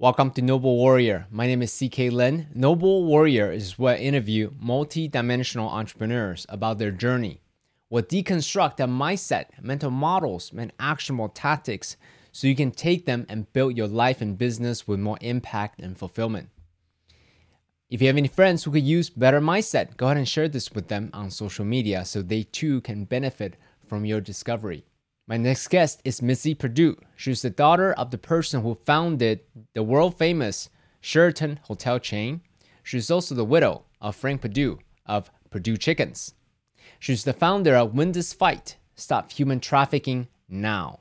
Welcome to Noble Warrior. My name is CK Lin. Noble Warrior is where I interview multi-dimensional entrepreneurs about their journey. We'll deconstruct their mindset, mental models, and actionable tactics so you can take them and build your life and business with more impact and fulfillment. If you have any friends who could use better mindset, go ahead and share this with them on social media so they too can benefit from your discovery. My next guest is Mitzi Perdue. She's the daughter of the person who founded the world famous Sheraton hotel chain. She's also the widow of Frank Perdue of Perdue Chickens. She's the founder of Win This Fight Stop Human Trafficking Now.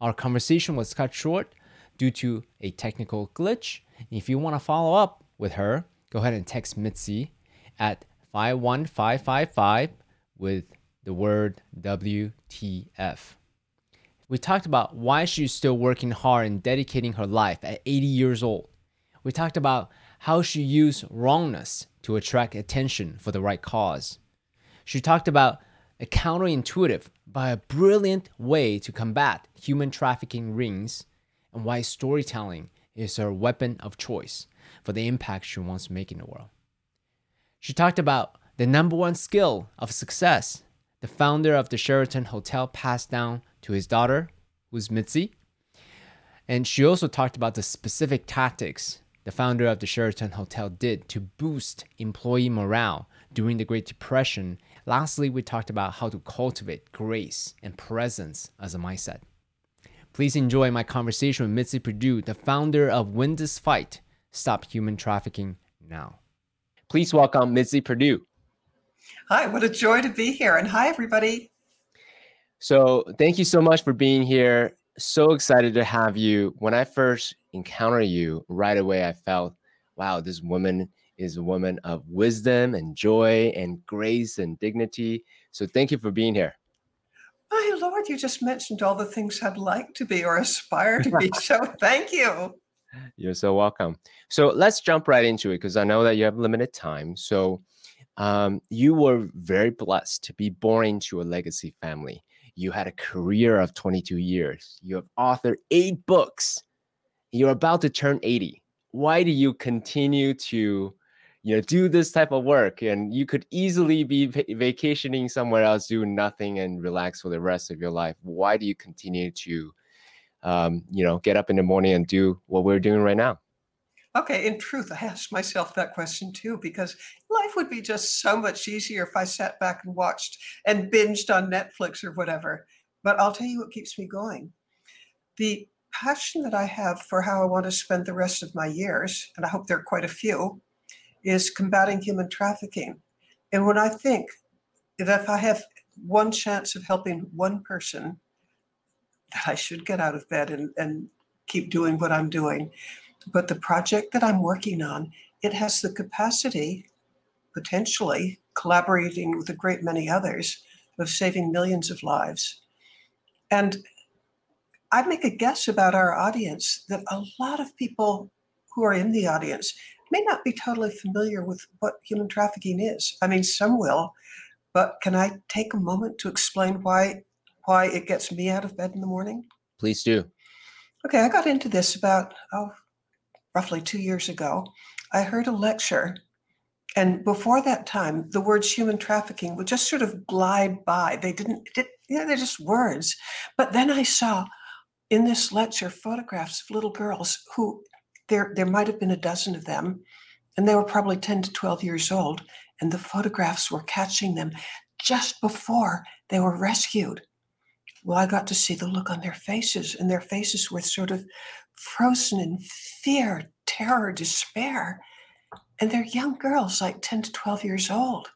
Our conversation was cut short due to a technical glitch. If you want to follow up with her, go ahead and text Mitzi at 51555 with the word WTF. We talked about why she's still working hard and dedicating her life at 80 years old. We talked about how she used wrongness to attract attention for the right cause. She talked about a counterintuitive but a brilliant way to combat human trafficking rings and why storytelling is her weapon of choice for the impact she wants to make in the world. She talked about the number one skill of success the founder of the Sheraton Hotel passed down to his daughter, who's Mitzi. And she also talked about the specific tactics the founder of the Sheraton Hotel did to boost employee morale during the Great Depression. Lastly, we talked about how to cultivate grace and presence as a mindset. Please enjoy my conversation with Mitzi Perdue, the founder of Win This Fight Stop Human Trafficking Now. Please welcome Mitzi Perdue. Hi, what a joy to be here. And hi, everybody. So, thank you so much for being here. So excited to have you. When I first encountered you, right away I felt, wow, this woman is a woman of wisdom and joy and grace and dignity. So, thank you for being here. My Lord, you just mentioned all the things I'd like to be or aspire to be. so, thank you. You're so welcome. So, let's jump right into it because I know that you have limited time. So, um, you were very blessed to be born into a legacy family. You had a career of 22 years. You have authored eight books. You're about to turn 80. Why do you continue to, you know, do this type of work? And you could easily be vacationing somewhere else, doing nothing, and relax for the rest of your life. Why do you continue to, um, you know, get up in the morning and do what we're doing right now? Okay, in truth, I asked myself that question too, because life would be just so much easier if I sat back and watched and binged on Netflix or whatever. But I'll tell you what keeps me going. The passion that I have for how I want to spend the rest of my years, and I hope there are quite a few, is combating human trafficking. And when I think that if I have one chance of helping one person, that I should get out of bed and, and keep doing what I'm doing but the project that I'm working on, it has the capacity, potentially collaborating with a great many others, of saving millions of lives. And I make a guess about our audience that a lot of people who are in the audience may not be totally familiar with what human trafficking is. I mean, some will, but can I take a moment to explain why why it gets me out of bed in the morning? Please do. Okay, I got into this about oh, roughly two years ago, I heard a lecture. And before that time, the words human trafficking would just sort of glide by. They didn't, did, they're just words. But then I saw in this lecture photographs of little girls who there, there might have been a dozen of them, and they were probably 10 to 12 years old. And the photographs were catching them just before they were rescued. Well, I got to see the look on their faces, and their faces were sort of frozen in fear, terror, despair. And they're young girls, like 10 to 12 years old.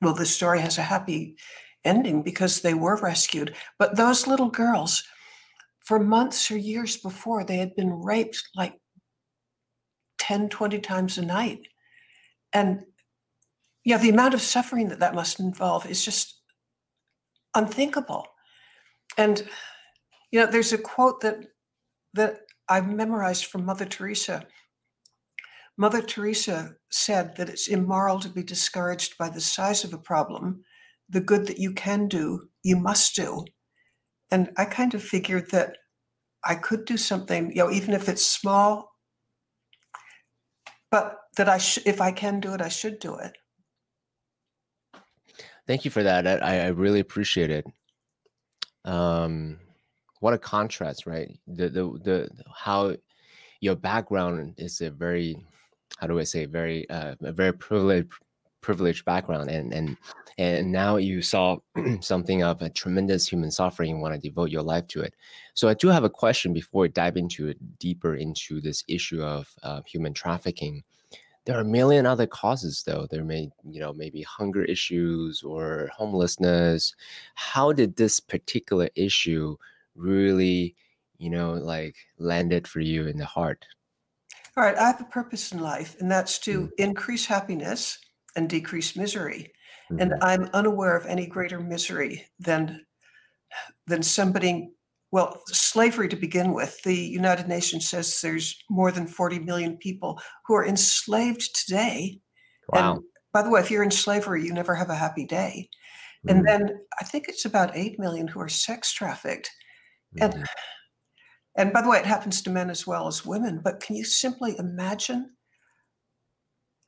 Well, the story has a happy ending because they were rescued. But those little girls, for months or years before, they had been raped like 10, 20 times a night. And yeah, the amount of suffering that that must involve is just unthinkable. And you know, there's a quote that that I've memorized from Mother Teresa. Mother Teresa said that it's immoral to be discouraged by the size of a problem. The good that you can do, you must do. And I kind of figured that I could do something, you know, even if it's small, but that I sh- if I can do it, I should do it. Thank you for that. I, I really appreciate it. Um, what a contrast, right? The the the how your background is a very how do I say very uh, a very privileged privileged background and and and now you saw something of a tremendous human suffering and want to devote your life to it. So i do have a question before we dive into it deeper into this issue of uh, human trafficking. There are a million other causes though. There may you know maybe hunger issues or homelessness. How did this particular issue really you know like landed for you in the heart all right i have a purpose in life and that's to mm. increase happiness and decrease misery. Mm-hmm. And I'm unaware of any greater misery than than somebody well, slavery to begin with. The United Nations says there's more than 40 million people who are enslaved today. Wow. And by the way, if you're in slavery, you never have a happy day. Mm-hmm. And then I think it's about 8 million who are sex trafficked. Mm-hmm. And and by the way, it happens to men as well as women. But can you simply imagine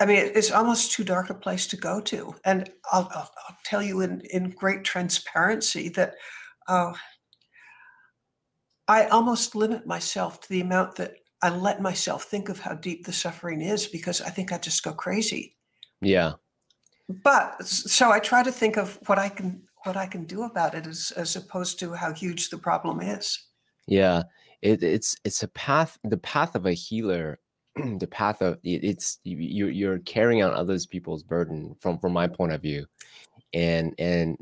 I mean, it's almost too dark a place to go to. And I'll, I'll, I'll tell you in, in great transparency that uh, I almost limit myself to the amount that I let myself think of how deep the suffering is because I think I just go crazy. Yeah. But so I try to think of what I can what I can do about it as as opposed to how huge the problem is. Yeah. It, it's it's a path the path of a healer the path of it's you you're carrying on others people's burden from from my point of view and and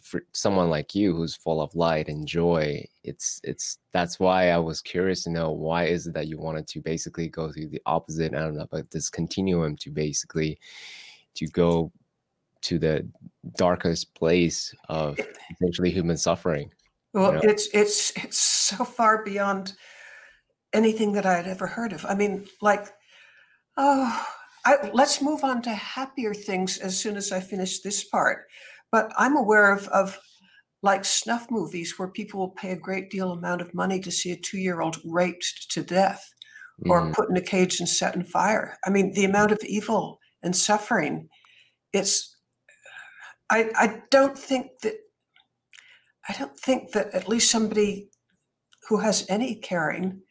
for someone like you who's full of light and joy it's it's that's why i was curious to know why is it that you wanted to basically go through the opposite i don't know but this continuum to basically to go to the darkest place of essentially human suffering well you know? it's it's it's so far beyond anything that I had ever heard of. I mean, like, oh, I, let's move on to happier things as soon as I finish this part. But I'm aware of, of like snuff movies where people will pay a great deal amount of money to see a two-year-old raped to death or mm. put in a cage and set in fire. I mean, the amount of evil and suffering, it's I, I don't think that I don't think that at least somebody who has any caring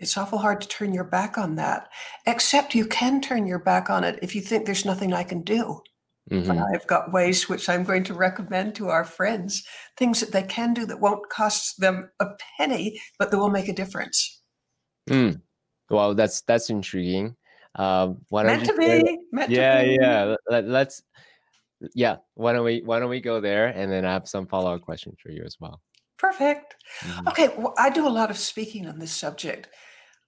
it's awful hard to turn your back on that, except you can turn your back on it if you think there's nothing I can do. Mm-hmm. I've got ways which I'm going to recommend to our friends, things that they can do that won't cost them a penny, but that will make a difference. Mm. Well, that's that's intriguing. Uh, why Meant to be. Meant yeah, to be. yeah. Let, let's. Yeah. Why don't we Why don't we go there, and then I have some follow up questions for you as well. Perfect. Mm-hmm. Okay. Well, I do a lot of speaking on this subject.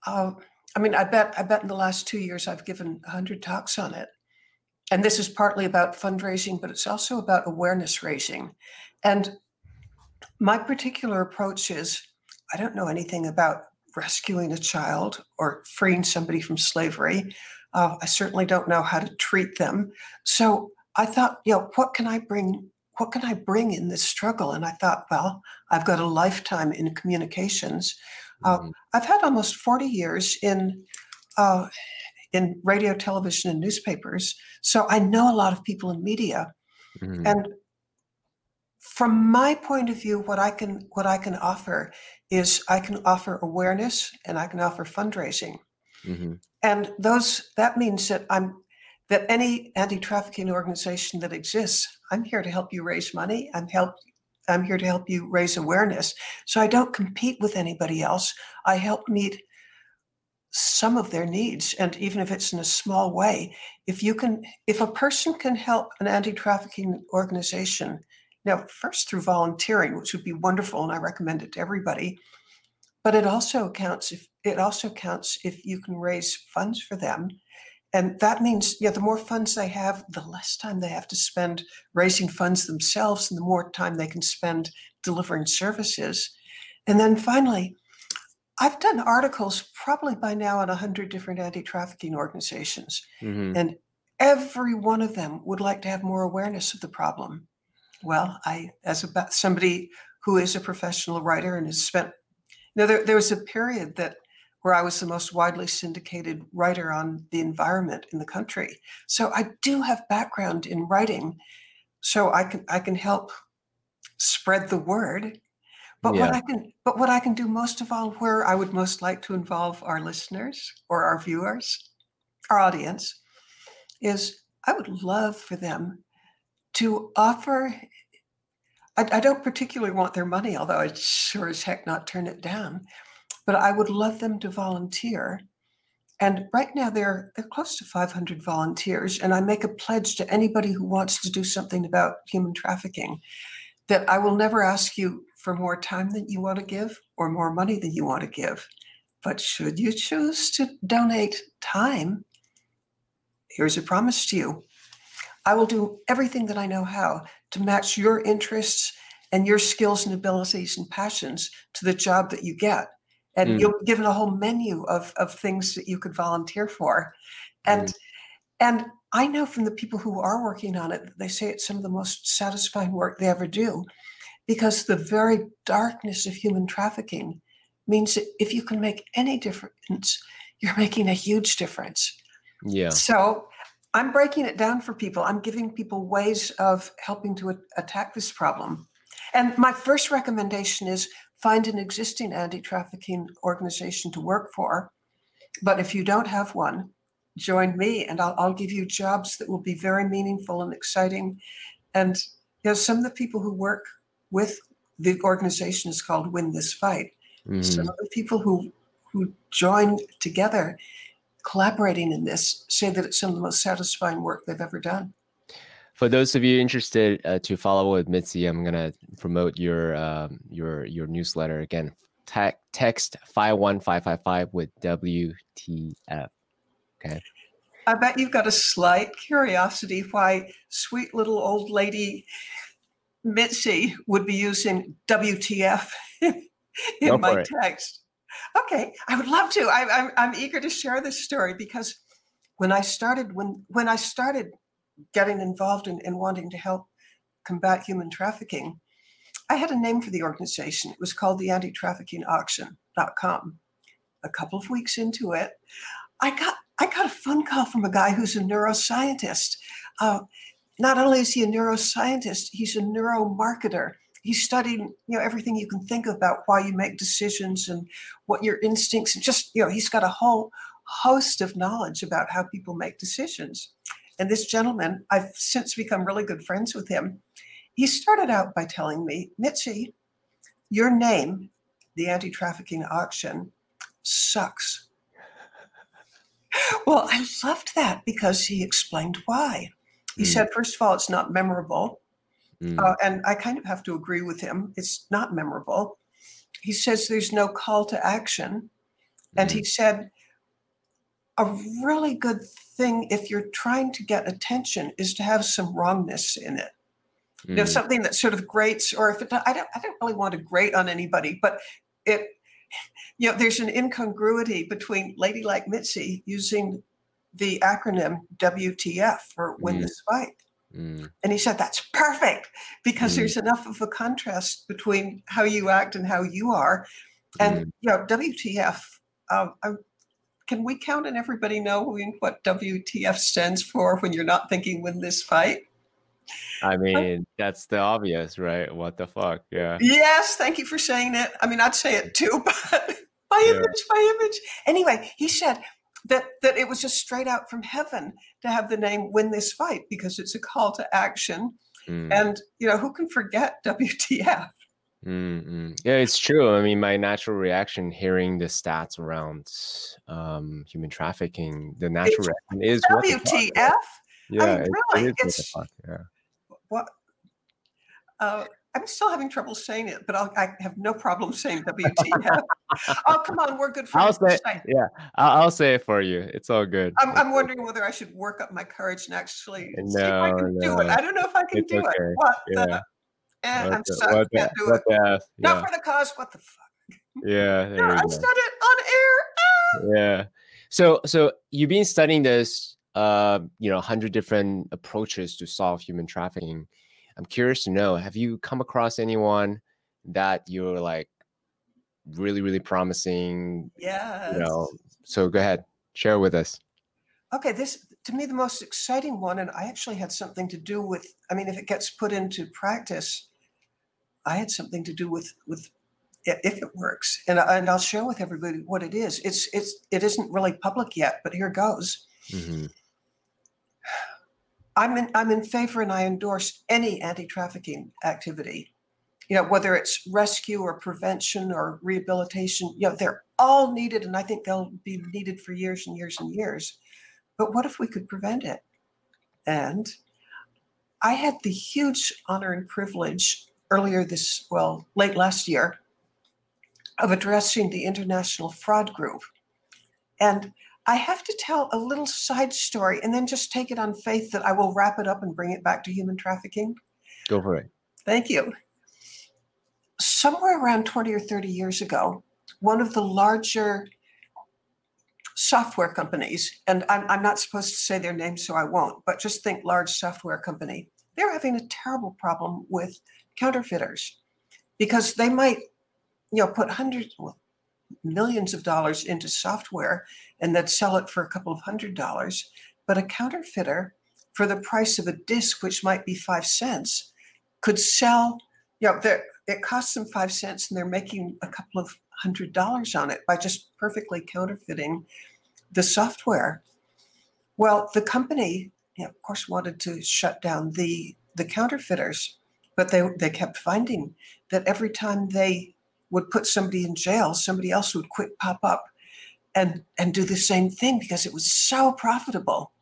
Uh, I mean, I bet I bet in the last two years I've given hundred talks on it, and this is partly about fundraising, but it's also about awareness raising. And my particular approach is I don't know anything about rescuing a child or freeing somebody from slavery. Uh, I certainly don't know how to treat them. So I thought, you know, what can I bring? What can I bring in this struggle? And I thought, well, I've got a lifetime in communications. Uh, mm-hmm. I've had almost 40 years in uh, in radio, television, and newspapers, so I know a lot of people in media. Mm-hmm. And from my point of view, what I can what I can offer is I can offer awareness and I can offer fundraising. Mm-hmm. And those that means that I'm that any anti-trafficking organization that exists, I'm here to help you raise money. I'm help I'm here to help you raise awareness. So I don't compete with anybody else. I help meet some of their needs. And even if it's in a small way, if you can, if a person can help an anti trafficking organization, now, first through volunteering, which would be wonderful, and I recommend it to everybody. But it also counts if it also counts if you can raise funds for them and that means yeah the more funds they have the less time they have to spend raising funds themselves and the more time they can spend delivering services. And then finally i've done articles probably by now on 100 different anti-trafficking organizations. Mm-hmm. and every one of them would like to have more awareness of the problem. Well i as a, somebody who is a professional writer and has spent you know there, there was a period that where I was the most widely syndicated writer on the environment in the country. So I do have background in writing, so I can I can help spread the word. But what I can but what I can do most of all, where I would most like to involve our listeners or our viewers, our audience, is I would love for them to offer. I, I don't particularly want their money, although I'd sure as heck not turn it down. But I would love them to volunteer. And right now they're they're close to 500 volunteers, and I make a pledge to anybody who wants to do something about human trafficking that I will never ask you for more time than you want to give or more money than you want to give. But should you choose to donate time, here's a promise to you. I will do everything that I know how to match your interests and your skills and abilities and passions to the job that you get. And Mm. you'll be given a whole menu of, of things that you could volunteer for. And and I know from the people who are working on it, they say it's some of the most satisfying work they ever do because the very darkness of human trafficking means that if you can make any difference, you're making a huge difference. Yeah. So I'm breaking it down for people. I'm giving people ways of helping to attack this problem. And my first recommendation is find an existing anti trafficking organization to work for. But if you don't have one, join me and I'll, I'll give you jobs that will be very meaningful and exciting. And you know, some of the people who work with the organization is called Win This Fight. Mhm. Some of the people who who join together collaborating in this say that it's some of the most satisfying work they've ever done. For those of you interested uh, to follow with Mitzi, I'm gonna promote your um, your your newsletter again. Te- text five one five five five with WTF. Okay. I bet you've got a slight curiosity why sweet little old lady Mitzi would be using WTF in my text. Okay, I would love to. I, I'm, I'm eager to share this story because when I started when when I started getting involved in, in wanting to help combat human trafficking, I had a name for the organization. It was called the Anti-Trafficking Auction.com. A couple of weeks into it, I got I got a phone call from a guy who's a neuroscientist. Uh, not only is he a neuroscientist, he's a neuromarketer. He's studied, you know, everything you can think about why you make decisions and what your instincts. And just, you know, he's got a whole host of knowledge about how people make decisions. And this gentleman, I've since become really good friends with him. He started out by telling me, Mitzi, your name, the anti-trafficking auction, sucks. Well, I loved that because he explained why. He Mm. said, first of all, it's not memorable. Mm. Uh, and I kind of have to agree with him. It's not memorable. He says there's no call to action. And Mm. he said, a really good thing if you're trying to get attention is to have some wrongness in it. You know, Mm. something that sort of grates, or if it, I don't, I don't really want to grate on anybody, but it, you know, there's an incongruity between Lady Like Mitzi using the acronym WTF for Win Mm. This Fight. Mm. And he said, that's perfect because Mm. there's enough of a contrast between how you act and how you are. And, Mm. you know, WTF, um, I, can we count on everybody knowing what WTF stands for when you're not thinking win this fight? I mean, that's the obvious, right? What the fuck? Yeah. Yes, thank you for saying it. I mean, I'd say it too, but my Yeah. image, my image. Anyway, he said that that it was just straight out from heaven to have the name "Win This Fight" because it's a call to action, Mm. and you know who can forget WTF? Mm, mm. Yeah, it's true. I mean, my natural reaction hearing the stats around um, human trafficking, the natural reaction is what the fuck, right? WTF? Yeah, mean, it- really, it is what the fuck. Yeah. What? Uh, I'm still having trouble saying it, but I'll, I have no problem saying WTF. oh, come on, we're good I'll say, yeah, I'll, I'll say it for you. It's all good. I'm, I'm wondering whether I should work up my courage and actually see if I can do it. I don't know if I can It's do it. What Yeah. the? Eh, What I'm the- sorry, what the- can't do what it. the F? Not for the cause. What the fuck? yeah, there No, I go. it on air. Ah! Yeah. So, so you've been studying this, uh, you know, hundred different approaches to solve human trafficking. I'm curious to know, have you come across anyone that you're like, really really promising. Yeah. You know, so go ahead, share with us. Okay, this to me the most exciting one, and I actually had something to do with. I mean, if it gets put into practice, I had something to do with with if it works, and and I'll share with everybody what it is. It's it's it isn't really public yet, but here goes. Mm-hmm. I'm in I'm in favor, and I endorse any anti-trafficking activity. You know, whether it's rescue or prevention or rehabilitation, you know, they're all needed, and I think they'll be needed for years and years and years. But what if we could prevent it? And I had the huge honor and privilege earlier this, well, late last year, of addressing the International Fraud Group. And I have to tell a little side story and then just take it on faith that I will wrap it up and bring it back to human trafficking. Go for it. Thank you. Somewhere around 20 or 30 years ago, one of the larger software companies, and I'm, I'm not supposed to say their name, so I won't, but just think large software company, they're having a terrible problem with counterfeiters because they might, you know, put hundreds, well, millions of dollars into software and then sell it for a couple of hundred dollars. But a counterfeiter, for the price of a disc, which might be five cents, could sell, you know, it costs them five cents and they're making a couple of hundred dollars on it by just perfectly counterfeiting the software. Well, the company, you know, of course, wanted to shut down the the counterfeiters, but they they kept finding that every time they would put somebody in jail, somebody else would quick pop up and and do the same thing because it was so profitable.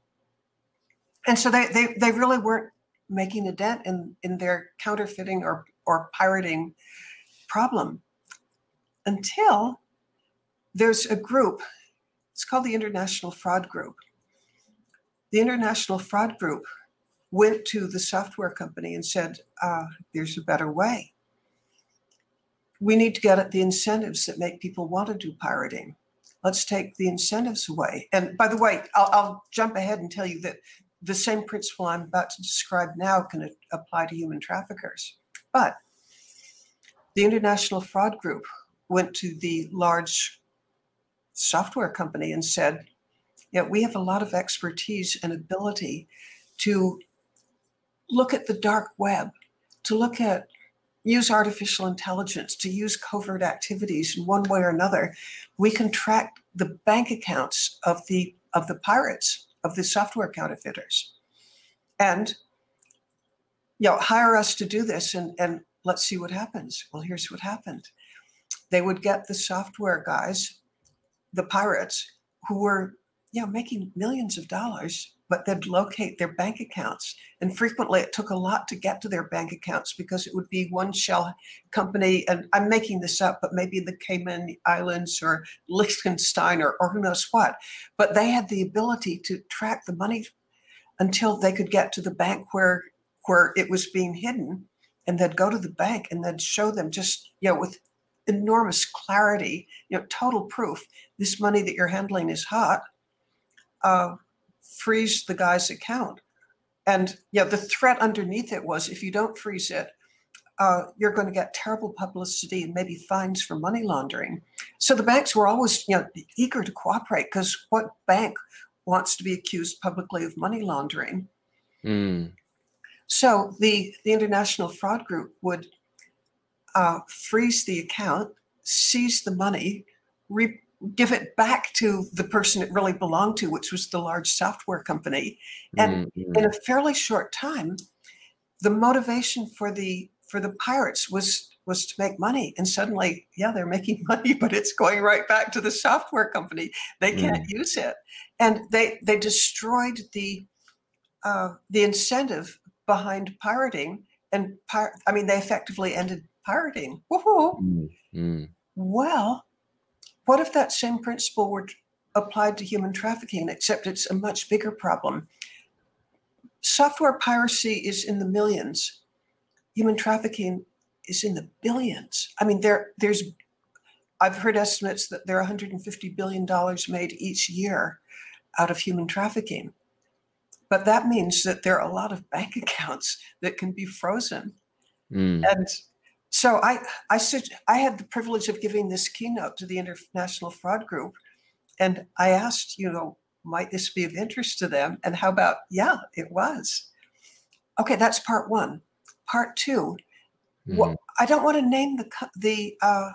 And so they they, they really weren't making a dent in in their counterfeiting or or pirating problem until there's a group it's called the international fraud group the international fraud group went to the software company and said uh, there's a better way. We need to get at the incentives that make people want to do pirating. Let's take the incentives away. And by the way I'll, I'll jump ahead and tell you that the same principle i'm about to describe now can apply to human traffickers. But the international fraud group went to the large software company and said, Yeah, we have a lot of expertise and ability to look at the dark web, to look at use artificial intelligence, to use covert activities in one way or another. We can track the bank accounts of the of the pirates, of the software counterfeiters. And you know, hire us to do this and, and let's see what happens. Well, here's what happened they would get the software guys, the pirates, who were you know making millions of dollars, but they'd locate their bank accounts. And frequently it took a lot to get to their bank accounts because it would be one shell company, and I'm making this up, but maybe the Cayman Islands or Liechtenstein or, or who knows what. But they had the ability to track the money until they could get to the bank where where it was being hidden and they'd go to the bank and they'd show them just you know with enormous clarity, you know, total proof. This money that you're handling is hot. Uh, freeze the guy's account. And yeah, the threat underneath it was if you don't freeze it, uh, you're going to get terrible publicity and maybe fines for money laundering. So the banks were always, you know, eager to cooperate because what bank wants to be accused publicly of money laundering? Mm. So the the international fraud group would uh, freeze the account, seize the money, re- give it back to the person it really belonged to, which was the large software company. And mm-hmm. in a fairly short time, the motivation for the for the pirates was was to make money and suddenly yeah they're making money but it's going right back to the software company they can't mm. use it and they they destroyed the uh, the incentive behind pirating and pir- i mean they effectively ended pirating. Mm-hmm. Well, what if that same principle were applied to human trafficking, except it's a much bigger problem? Software piracy is in the millions. Human trafficking is in the billions. I mean, there there's I've heard estimates that there are 150 billion dollars made each year out of human trafficking. But that means that there are a lot of bank accounts that can be frozen. Mm. And so I I said I had the privilege of giving this keynote to the International Fraud Group, and I asked, you know, might this be of interest to them? And how about yeah, it was. Okay, that's part one. Part 2 Mhm. Well, I don't want to name the the uh,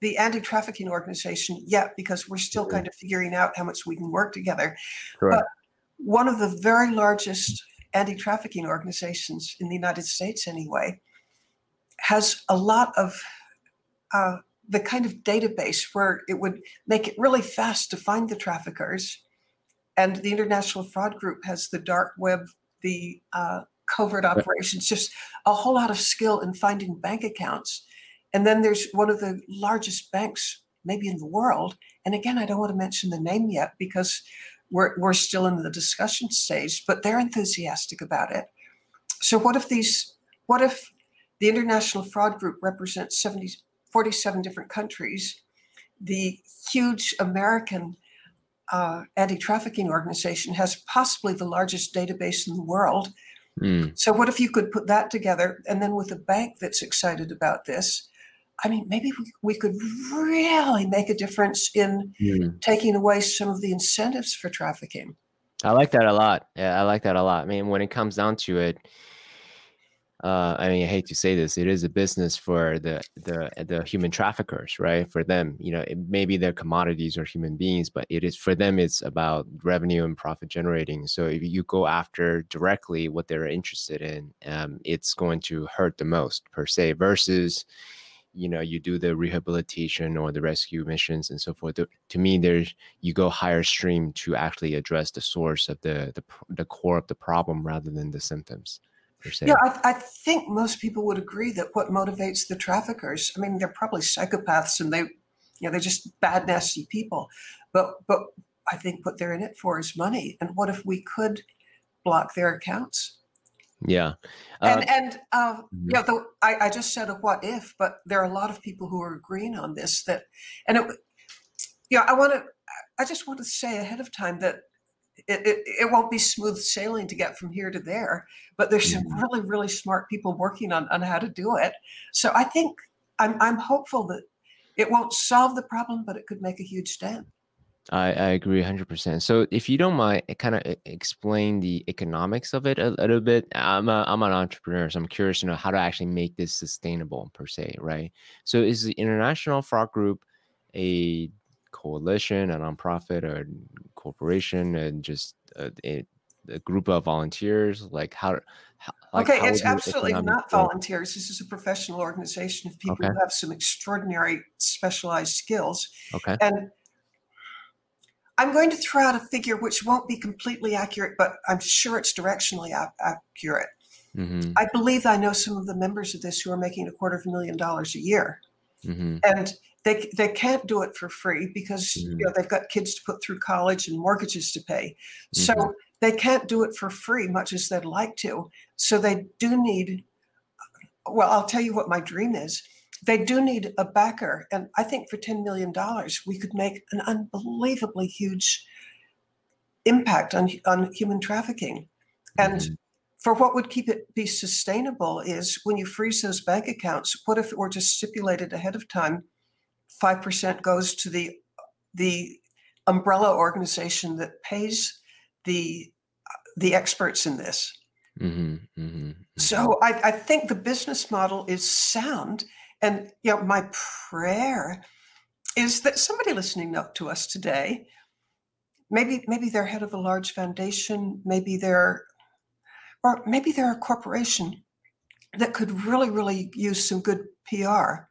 the anti-trafficking organization yet because we're still kind of figuring out how much we can work together. Sure. but- One of the very largest anti-trafficking organizations in the United States, anyway, has a lot of uh, the kind of database where it would make it really fast to find the traffickers. And the International Fraud Group has the dark web, the uh, covert operations, just a whole lot of skill in finding bank accounts. And then there's one of the largest banks, maybe in the world. And again, I don't want to mention the name yet because we're, we're still in the discussion stage, but they're enthusiastic about it. So, what if these, what if the International Fraud Group represents 70, 47 different countries? The huge American uh, anti trafficking organization has possibly the largest database in the world. Mm. So, what if you could put that together and then with a bank that's excited about this? I mean, maybe we, we could really make a difference in Mm. taking away some of the incentives for trafficking. I like that a lot. Yeah, I like that a lot. I mean, when it comes down to it, uh, I mean, I hate to say this, it is a business for the the the human traffickers, right? For them, you know, it, maybe they're commodities or human beings, but it is for them. It's about revenue and profit generating. So if you go after directly what they're interested in, um, it's going to hurt the most per se. Versus, you know, you do the rehabilitation or the rescue missions and so forth. To, to me, there's you go higher stream to actually address the source of the the the core of the problem rather than the symptoms. Yeah, I, I think most people would agree that what motivates the traffickers, I mean, they're probably psychopaths and they, you know, they're just bad, nasty people. But, but I think what they're in it for is money. And what if we could block their accounts? Yeah. Uh, and and uh, mhm. yeah, the, I, I just said a what if, but there are a lot of people who are agreeing on this. That and it, yeah, I want to. I just want to say ahead of time that it, it, it won't be smooth sailing to get from here to there, but there's some Mhm. really really smart people working on on how to do it. So I think I'm I'm hopeful that it won't solve the problem, but it could make a huge dent. I, I agree 100%. So if you don't mind, kind of explain the economics of it a, little bit. I'm, a, I'm an entrepreneur, so I'm curious to know how to actually make this sustainable per se, right? So is the International Fraud Group a coalition, a nonprofit, or a corporation, and just a, a, a group of volunteers? Like how? how like okay, how it's absolutely not volunteers. This is a professional organization of people Okay. who have some extraordinary specialized skills. Okay. And I'm going to throw out a figure which won't be completely accurate, but I'm sure it's directionally ac- accurate. Mm-hmm. I believe I know some of the members of this who are making a quarter of a million dollars a year, Mm-hmm. and they they can't do it for free because Mhm. you know they've got kids to put through college and mortgages to pay. So Mhm. they can't do it for free, much as they'd like to. So they do need. Well, I'll tell you what my dream is. They do need a backer, and I think for ten million dollars, we could make an unbelievably huge impact on on human trafficking. And Mhm. for what would keep it be sustainable is when you freeze those bank accounts. What if it were just stipulated ahead of time? Five percent goes to the the umbrella organization that pays the the experts in this. Mm-hmm. Mm-hmm. So I, I think the business model is sound, and you know my prayer is that somebody listening up to us today, maybe maybe they're head of a large foundation, maybe they're, or maybe they're a corporation that could really really use some good PR.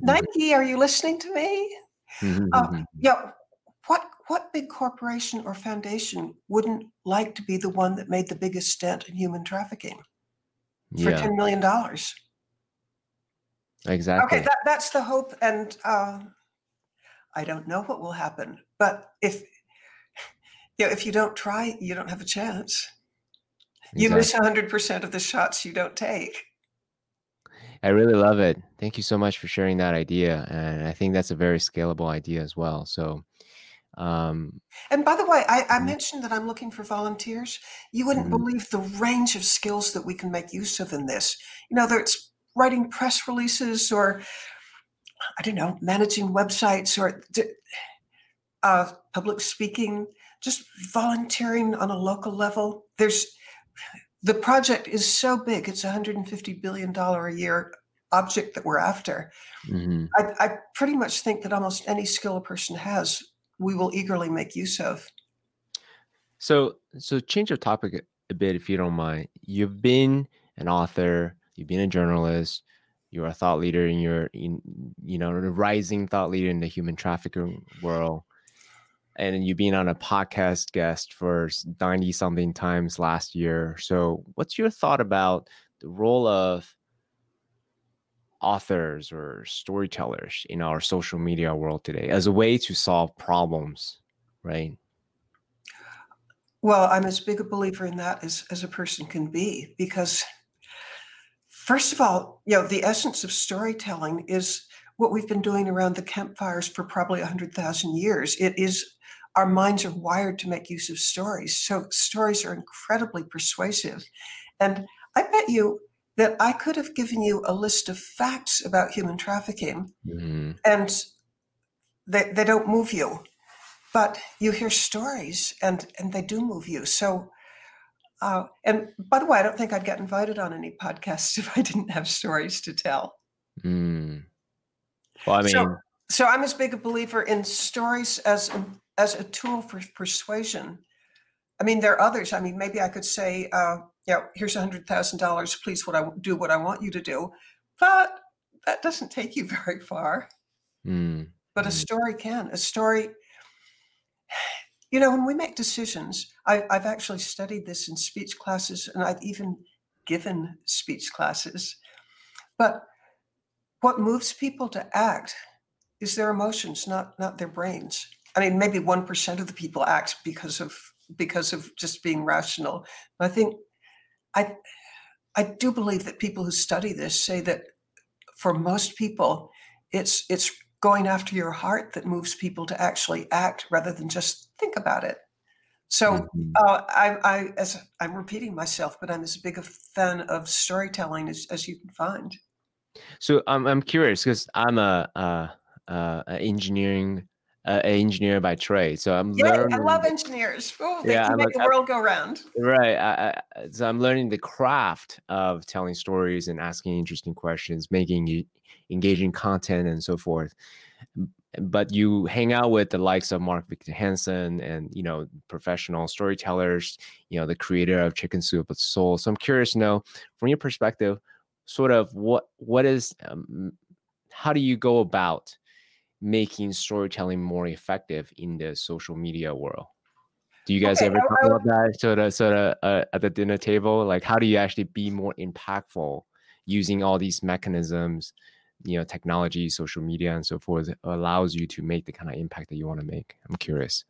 Nike, are you listening to me? Mm-hmm. Uh, yeah. What what big corporation or foundation wouldn't like to be the one that made the biggest dent in human trafficking for yeah. ten million dollars? Exactly. Okay, that, that's the hope, and uh, I don't know what will happen. But if you know, if you don't try, you don't have a chance. You miss hundred percent of the shots you don't take. I really love it. Thank you so much for sharing that idea, and I think that's a very scalable idea as well. So, um, And by the way, I, I Mhm. mentioned that I'm looking for volunteers. You wouldn't Mhm. believe the range of skills that we can make use of in this. You know, there's writing press releases or I don't know, managing websites or uh, public speaking, just volunteering on a local level. There's the project is so big; it's a 150 billion dollar a year object that we're after. Mm-hmm. I, I pretty much think that almost any skill a person has, we will eagerly make use of. So, so change of topic a bit, if you don't mind. You've been an author, you've been a journalist, you're a thought leader, and you're, in, you know, a rising thought leader in the human trafficking world. And you've been on a podcast guest for 90 something times last year. So, what's your thought about the role of authors or storytellers in our social media world today as a way to solve problems, right? Well, I'm as big a believer in that as, as a person can be because, first of all, you know, the essence of storytelling is what we've been doing around the campfires for probably 100,000 years. It is our minds are wired to make use of stories. So stories are incredibly persuasive. And I bet you that I could have given you a list of facts about human trafficking mm-hmm. and they, they don't move you. But you hear stories and, and they do move you. So, uh, and by the way, I don't think I'd get invited on any podcasts if I didn't have stories to tell. Mm. Well, I mean, so, so I'm as big a believer in stories as as a tool for persuasion. I mean, there are others. I mean, maybe I could say, uh, yeah, here's a hundred thousand dollars. Please, what I do what I want you to do, but that doesn't take you very far. Mm. But a hmm. story can. A story. You know, when we make decisions, I, I've actually studied this in speech classes, and I've even given speech classes. But what moves people to act is their emotions, not not their brains. I mean, maybe one percent of the people act because of because of just being rational. But I think I I do believe that people who study this say that for most people, it's it's going after your heart that moves people to actually act rather than just think about it. So mm-hmm. uh, I, I, as I'm repeating myself, but I'm as big a fan of storytelling as, as you can find. So I'm I'm curious because I'm a, a, a engineering uh, an engineer by trade, so I'm yeah, learning. I love engineers. Oh, they yeah, can I'm make a, the world go round. Right. I, I, so I'm learning the craft of telling stories and asking interesting questions, making engaging content, and so forth. But you hang out with the likes of Mark Victor Hansen and you know professional storytellers, you know the creator of Chicken Soup of Soul. So I'm curious to know, from your perspective, sort of what what is um, how do you go about making storytelling more effective in the social media world? Do you guys okay, ever talk I, about that sort of sort of uh, at the dinner table? Like how do you actually be more impactful using all these mechanisms you know technology social media and so forth allows you to make the kind of impact that you want to make? I'm curious.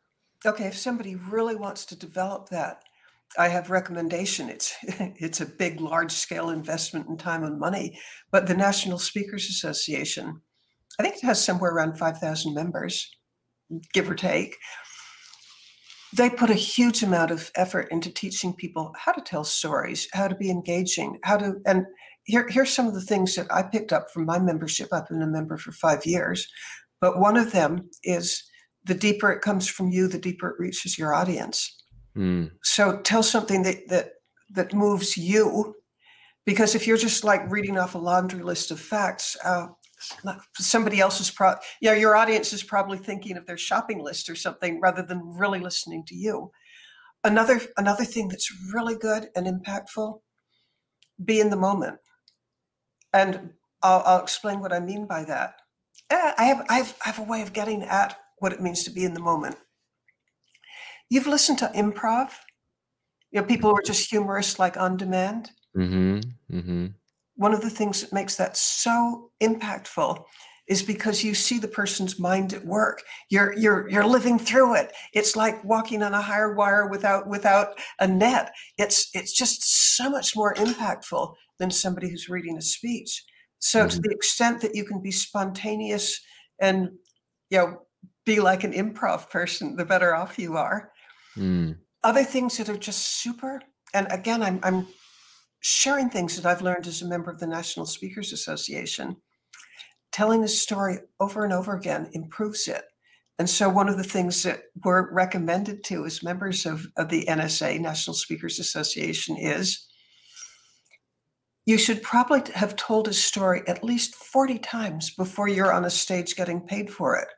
Okay if somebody really wants to develop that i have recommendation it's it's a big large scale investment in time and money but the national speakers association I think it has somewhere around 5,000 members, give or take. They put a huge amount of effort into teaching people how to tell stories, how to be engaging, how to, and here, here's some of the things that I picked up from my membership. I've been a member for five years, but one of them is the deeper it comes from you, the deeper it reaches your audience. Mm. So tell something that that that moves you, because if you're just like reading off a laundry list of facts, uh, somebody else's pro yeah your audience is probably thinking of their shopping list or something rather than really listening to you. Another another thing that's really good and impactful be in the moment. And i'll, I'll explain what i mean by that. Eh, I have, I have i have a way of getting at what it means to be in the moment you've listened to improv? You know people who are just humorous like on demand? Mm-hmm, mm-hmm. One of the things that makes that so impactful is because you see the person's mind at work. You're you're you're living through it. It's like walking on a higher wire without without a net. It's it's just so much more impactful than somebody who's reading a speech. So mm-hmm. to the extent that you can be spontaneous and you know be like an improv person the better off you are mm. other things that are just super and again i'm i'm sharing things that I've learned as a member of the National Speakers Association. Telling a story over and over again improves it. And so, one of the things that we're recommended to as members of, of the NSA, National Speakers Association, is you should probably have told a story at least 40 times before you're on a stage getting paid for it.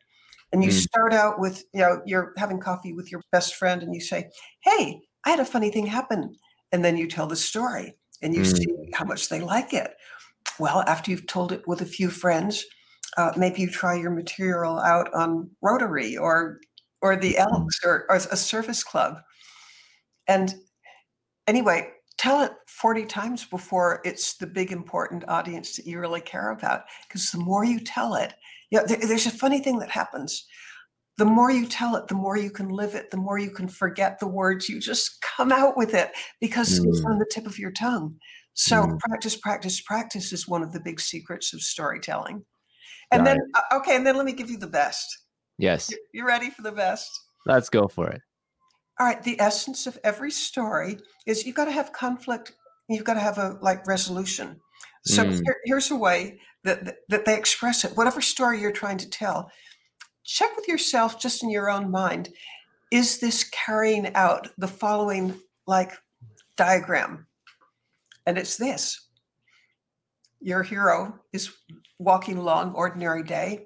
And you Mm. start out with, you know, you're having coffee with your best friend and you say, Hey, I had a funny thing happen. And then you tell the story and you Mm. see how much they like it. Well, after you've told it with a few friends, uh, maybe you try your material out on Rotary or or the Mhm. Elks or, or a service club. And anyway, tell it 40 times before it's the big important audience that you really care about. Because the more you tell it, yeah, there, there's a funny thing that happens. The more you tell it, the more you can live it, the more you can forget the words. You just come out with it because it's Mm. on the tip of your tongue. So Mm. practice, practice, practice is one of the big secrets of storytelling. And Got then, uh, okay, and then let me give you the best. Yes, You- You ready for the best? let's go for it. All right, the essence of every story is you've got to have conflict. You've got to have a like resolution. So Mm. here- here's a way that, that they express it. Whatever story you're trying to tell, check with yourself just in your own mind. Is this carrying out the following like diagram? And it's this. Your hero is walking along ordinary day.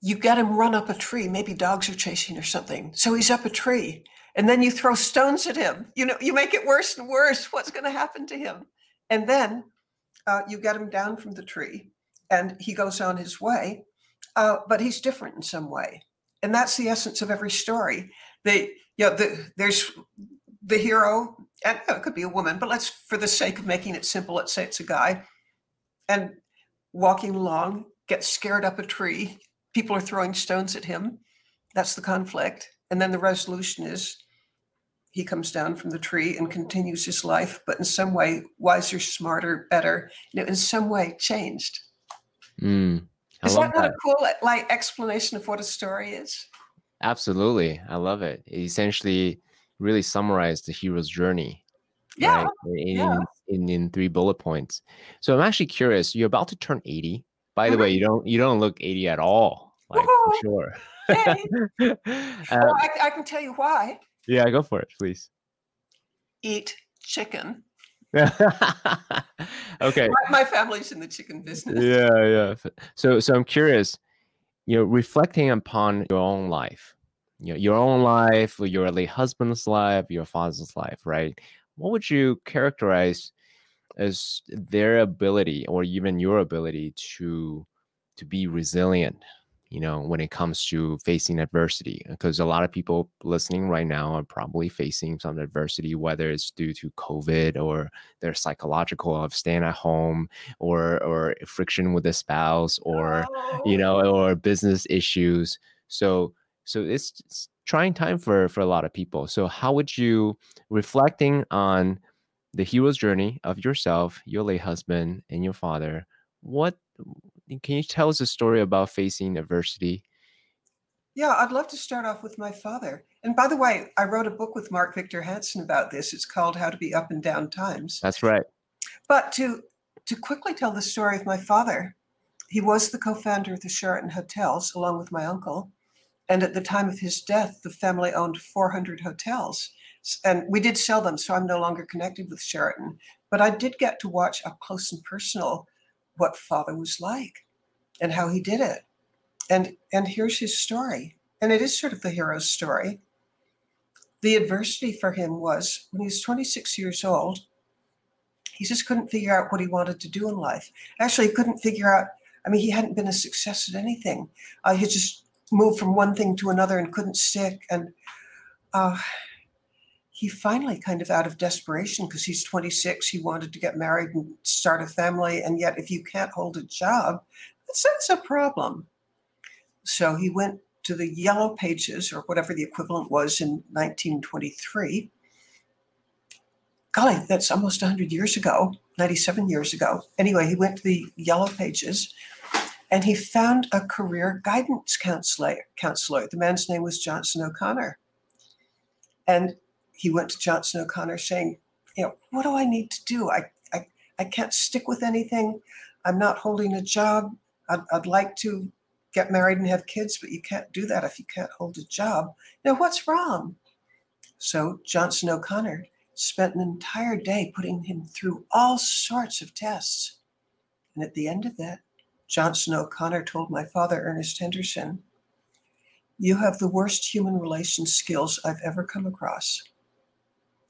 You get him run up a tree. Maybe dogs are chasing or something. So he's up a tree. And then you throw stones at him. You know, you make it worse and worse. What's going to happen to him? And then uh, you get him down from the tree and he goes on his way. Uh, but he's different in some way. And that's the essence of every story. They, you know, the, there's the hero, and it could be a woman, but let's, for the sake of making it simple, let's say it's a guy. And walking along, gets scared up a tree. People are throwing stones at him. That's the conflict. And then the resolution is he comes down from the tree and continues his life, but in some way, wiser, smarter, better, you know, in some way changed. Mm. Is love that not a cool like explanation of what a story is? Absolutely. I love it. It essentially really summarized the hero's journey. Yeah. right, In, yeah. in in three bullet points. So I'm actually curious. You're about to turn 80. By the Mhm. way, you don't you don't look 80 at all. Like Woohoo! for sure. Hey. Uh, Well, I, I can tell you why. Yeah, go for it, please. Eat chicken. okay. My, my family's in the chicken business. yeah yeah so so i'm curious you know reflecting upon your own life you know your own life your late husband's life your father's life right what would you characterize as their ability or even your ability to to be resilient you know when it comes to facing adversity uh, because a lot of people listening right now are probably facing some adversity whether it's due to covid or their psychological of staying at home or or friction with the spouse or you Oh. know or business issues so so it's, it's trying time for for a lot of people so how would you reflecting on the hero's journey of yourself your late husband and your father what can you tell us a story about facing adversity Yeah, I'd love to start off with my father. And by the way, I wrote a book with Mark Victor Hansen about this. It's called How to Be Up and Down Times. that's right But to to quickly tell the story of my father, he was the co-founder of the Sheraton Hotels along with my uncle. And at the time of his death, the family owned 400 hotels. And we did sell them, so I'm no longer connected with Sheraton. But I did get to watch up close and personal what father was like and how he did it. And and here's his story. And it is sort of the hero's story. The adversity for him was when he was 26 years old, he just couldn't figure out what he wanted to do in life. Actually, he couldn't figure out, I mean, he hadn't been a success at anything. Uh, he just moved from one thing to another and couldn't stick. And uh, he finally, kind of out of desperation, because he's 26, he wanted to get married and start a family. And yet, if you can't hold a job, that's, that's a problem. So he went to the Yellow Pages, or whatever the equivalent was in 1923 golly, that's almost 100 years ago, 97 years ago. Anyway, he went to the Yellow Pages and he found a career guidance counselor. counselor. The man's name was Johnson O'Connor. And he went to Johnson O'Connor saying, you know, what do I need to do? I, I, I can't stick with anything. I'm not holding a job. I'd, I'd like to get married and have kids, but you can't do that if you can't hold a job. Now, what's wrong? So Johnson O'Connor spent an entire day putting him through all sorts of tests. And at the end of that, Johnson O'Connor told my father, Ernest Henderson, You have the worst human relations skills I've ever come across.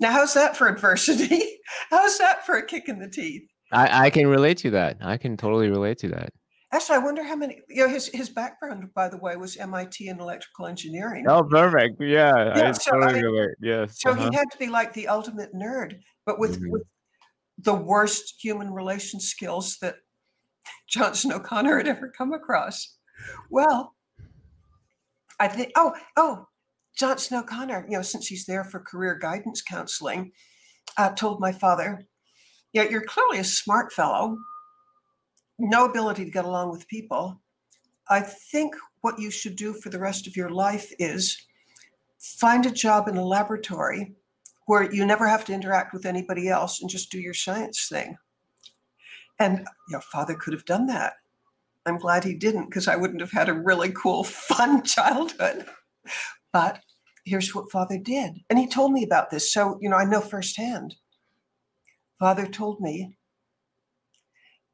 Now, how's that for adversity? how's that for a kick in the teeth? I, I can relate to that. I can totally relate to that. Actually, I wonder how many. You know, his his background, by the way, was MIT in electrical engineering. Oh, perfect. Yeah, Yeah, I so, totally mean, relate. Yes. So uh-huh. he had to be like the ultimate nerd, but with, Mhm. with the worst human relation skills that Johnson O'Connor had ever come across. Well, I think, oh, oh, Johnson O'Connor, you know, since he's there for career guidance counseling, uh, told my father, yeah, you're clearly a smart fellow, no ability to get along with people. I think what you should do for the rest of your life is find a job in a laboratory where you never have to interact with anybody else and just do your science thing. And your father could have done that. I'm glad he didn't because I wouldn't have had a really cool, fun childhood. But here's what father did. And he told me about this. So, you know, I know firsthand. Father told me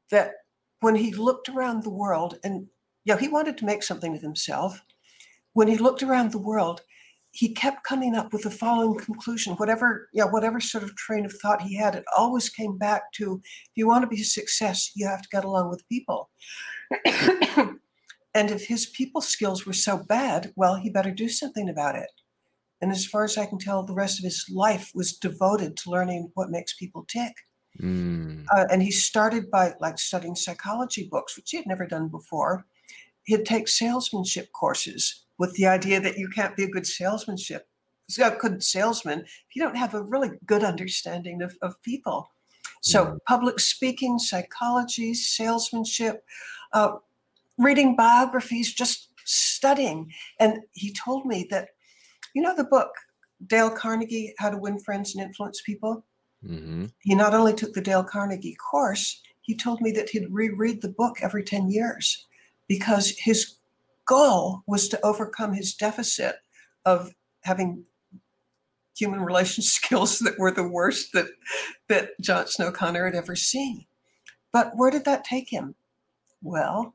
that when he looked around the world and, you know, he wanted to make something of himself. When he looked around the world, he kept coming up with the following conclusion whatever yeah whatever sort of train of thought he had it always came back to if you want to be a success you have to get along with people and if his people skills were so bad well he better do something about it and as far as i can tell the rest of his life was devoted to learning what makes people tick. Mm, uh, and he started by like studying psychology books which he had never done before. He'd take salesmanship courses with the idea that you can't be a good salesmanship a good salesman if you don't have a really good understanding of, of people. So Mm. public speaking psychology salesmanship uh, reading biographies just studying. And he told me that you know the book dale carnegie how to win friends and influence people mhm. he not only took the Dale Carnegie course, he told me that he'd reread the book every 10 years because his goal was to overcome his deficit of having human relations skills that were the worst that, that Johnson O'Connor had ever seen. But where did that take him? Well,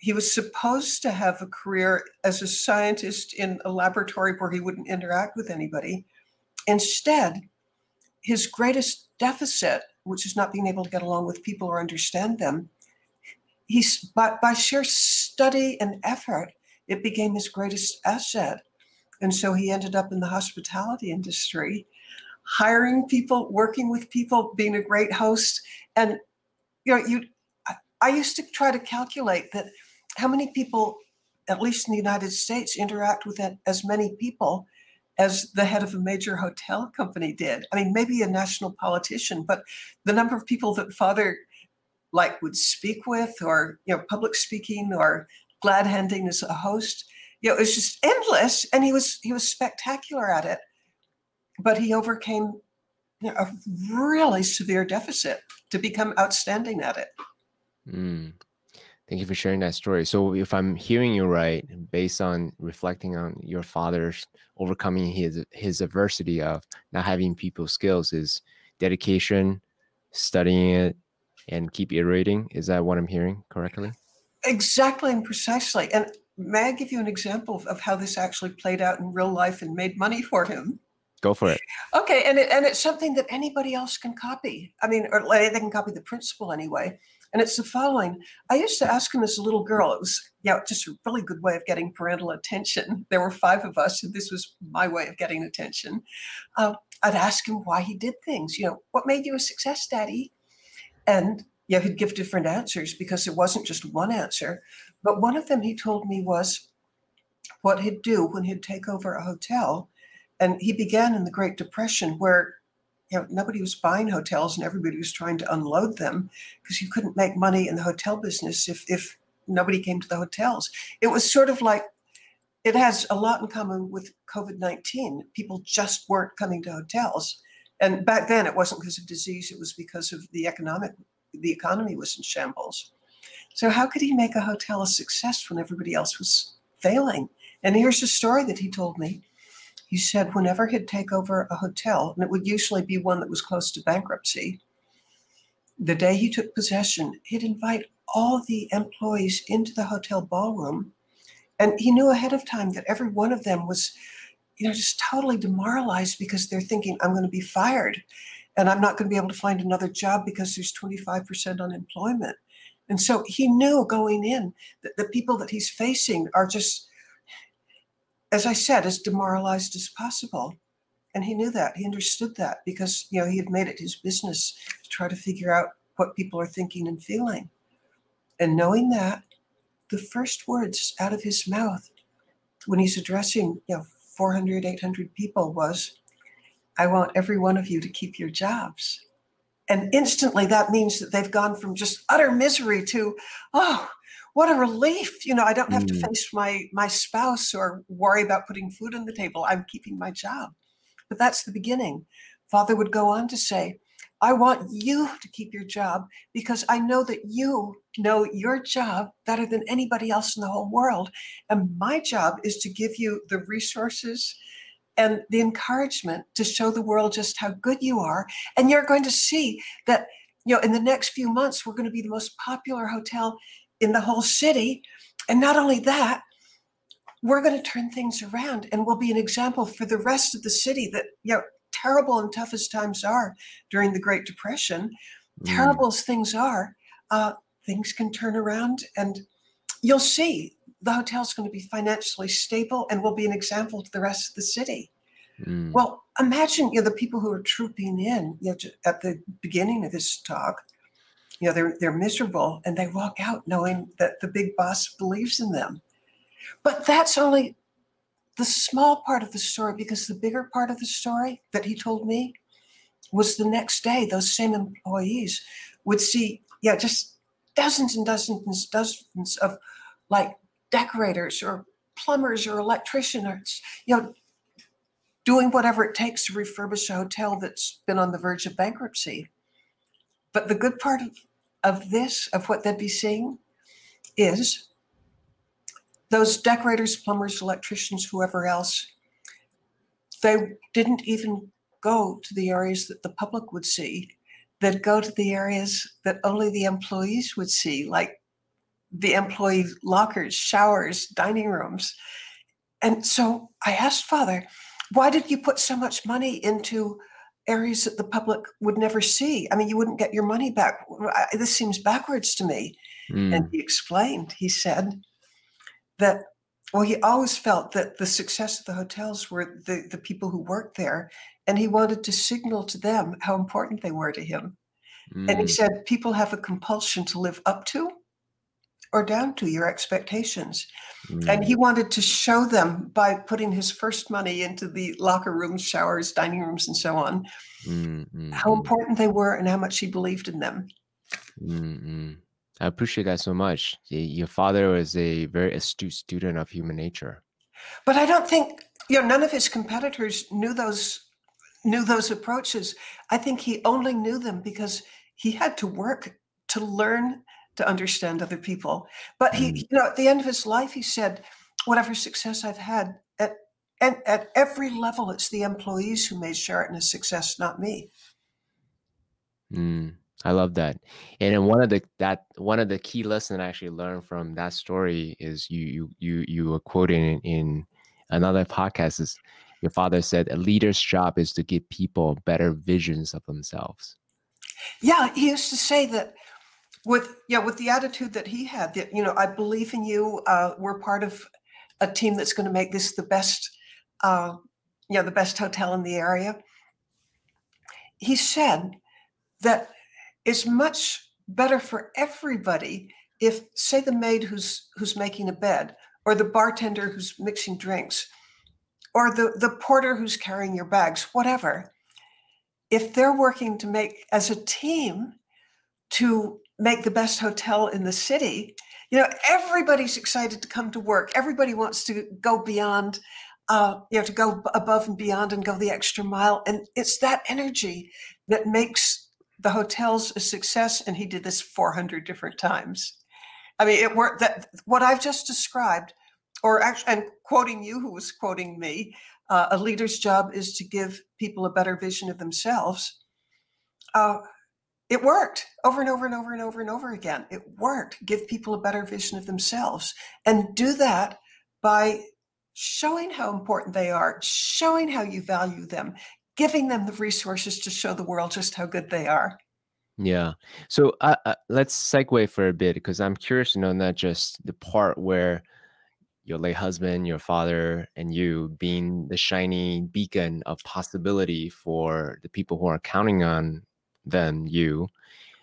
he was supposed to have a career as a scientist in a laboratory where he wouldn't interact with anybody. Instead, his greatest deficit, which is not being able to get along with people or understand them, he's by, by sheer study and effort, it became his greatest asset. And so he ended up in the hospitality industry, hiring people, working with people, being a great host. And you know, you I, I used to try to calculate that how many people, at least in the United States, interact with as many people as the head of a major hotel company did. I mean, maybe a national politician, but the number of people that father like would speak with or you know public speaking or glad handing as a host you know it was just endless and he was he was spectacular at it but he overcame you know, a really severe deficit to become outstanding at it Mm. Thank you for sharing that story. So, if I'm hearing you right, based on reflecting on your father's overcoming his his adversity of not having people skills, is dedication, studying it, and keep iterating. Is that what I'm hearing correctly? exactly and precisely and may i give you an example of, how this actually played out in real life and made money for him Go for it. Okay, and it, and it's something that anybody else can copy. I mean, or they can copy the principle anyway. And it's the following: I used to ask him as a little girl. It was yeah, just a really good way of getting parental attention. There were five of us, and this was my way of getting attention. Uh, I'd ask him why he did things. You know, what made you a success, Daddy? And yeah, he'd give different answers because it wasn't just one answer. But one of them he told me was what he'd do when he'd take over a hotel and he began in the Great Depression, where you know nobody was buying hotels and everybody was trying to unload them because you couldn't make money in the hotel business if if nobody came to the hotels. It was sort of like it has a lot in common with COVID nineteen. People just weren't coming to hotels, And back then, it wasn't because of disease; it was because of the economic. The economy was in shambles. So how could he make a hotel a success when everybody else was failing? And here's a story that he told me. He said whenever he'd take over a hotel, and it would usually be one that was close to bankruptcy, the day he took possession, he'd invite all the employees into the hotel ballroom. And he knew ahead of time that every one of them was, you know, just totally demoralized because they're thinking, I'm going to be fired and I'm not going to be able to find another job because there's 25% unemployment. And so he knew going in that the people that he's facing are just, as I said, as demoralized as possible. And he knew that. He understood that because, you know, he had made it his business to try to figure out what people are thinking and feeling. And knowing that, the first words out of his mouth when he's addressing, you know, 400, 800 people was, I want every one of you to keep your jobs. And instantly that means that they've gone from just utter misery to, oh, what a relief. You know, I don't have mm. to face my my spouse or worry about putting food on the table. I'm keeping my job. But that's the beginning. Father would go on to say, I want you to keep your job because I know that you know your job better than anybody else in the whole world. And my job is to give you the resources and the encouragement to show the world just how good you are. And you're going to see that, you know, in the next few months, we're going to be the most popular hotel in the whole city. And not only that, we're going to turn things around and we'll be an example for the rest of the city that, you know, terrible and tough as times are during the Great Depression, mm. terrible as things are, uh, things can turn around and you'll see the hotel's going to be financially stable and will be an example to the rest of the city. Mm. Well, imagine you know the people who are trooping in you know, at the beginning of this talk. You know they're they're miserable and they walk out knowing that the big boss believes in them. But that's only the small part of the story because the bigger part of the story that he told me was the next day those same employees would see yeah just dozens and dozens and dozens of like decorators or plumbers or electricians you know doing whatever it takes to refurbish a hotel that's been on the verge of bankruptcy but the good part of, of this of what they'd be seeing is those decorators, plumbers, electricians, whoever else, they didn't even go to the areas that the public would see. They'd go to the areas that only the employees would see, like the employee lockers, showers, dining rooms. And so I asked Father, why did you put so much money into areas that the public would never see? I mean, you wouldn't get your money back. This seems backwards to me. Mm. And he explained, he said, that well he always felt that the success of the hotels were the, the people who worked there and he wanted to signal to them how important they were to him mm. and he mm. said people have a compulsion to live up to or down to your expectations mm. and he wanted to show them by putting his first money into the locker rooms showers dining rooms and so on mm, how mm. important they were and how much he believed in them I appreciate that so much. Your father was a very astute student of human nature. But I don't think you know none of his competitors knew those knew those approaches. I think he only knew them because he had to work to learn to understand other people. But he, mm. you know, at the end of his life, he said, "Whatever success I've had at and at every level, it's the employees who made Sheraton a success, not me." Mm. I love that. And one of the that one of the key lessons I actually learned from that story is you you you you were quoting in, in another podcast is your father said a leader's job is to give people better visions of themselves. Yeah, he used to say that with yeah with the attitude that he had that you know I believe in you. Uh, we're part of a team that's going to make this the best uh, you know the best hotel in the area. He said that is much better for everybody if say the maid who's who's making a bed or the bartender who's mixing drinks or the the porter who's carrying your bags whatever if they're working to make as a team to make the best hotel in the city you know everybody's excited to come to work everybody wants to go beyond uh, you know, to go above and beyond and go the extra mile. And it's that energy that makes the hotels a success. And he did this 400 different times. I mean, it worked that what I've just described, or actually, and quoting you, who was quoting me, uh, a leader's job is to give people a better vision of themselves. Uh, it worked over and over and over and over and over again. It worked. Give people a better vision of themselves and do that by showing how important they are, showing how you value them, giving them the resources to show the world just how good they are. Yeah. So uh, uh, let's segue for a bit because I'm curious to know not just the part where your late husband, your father, and you being the shiny beacon of possibility for the people who are counting on than you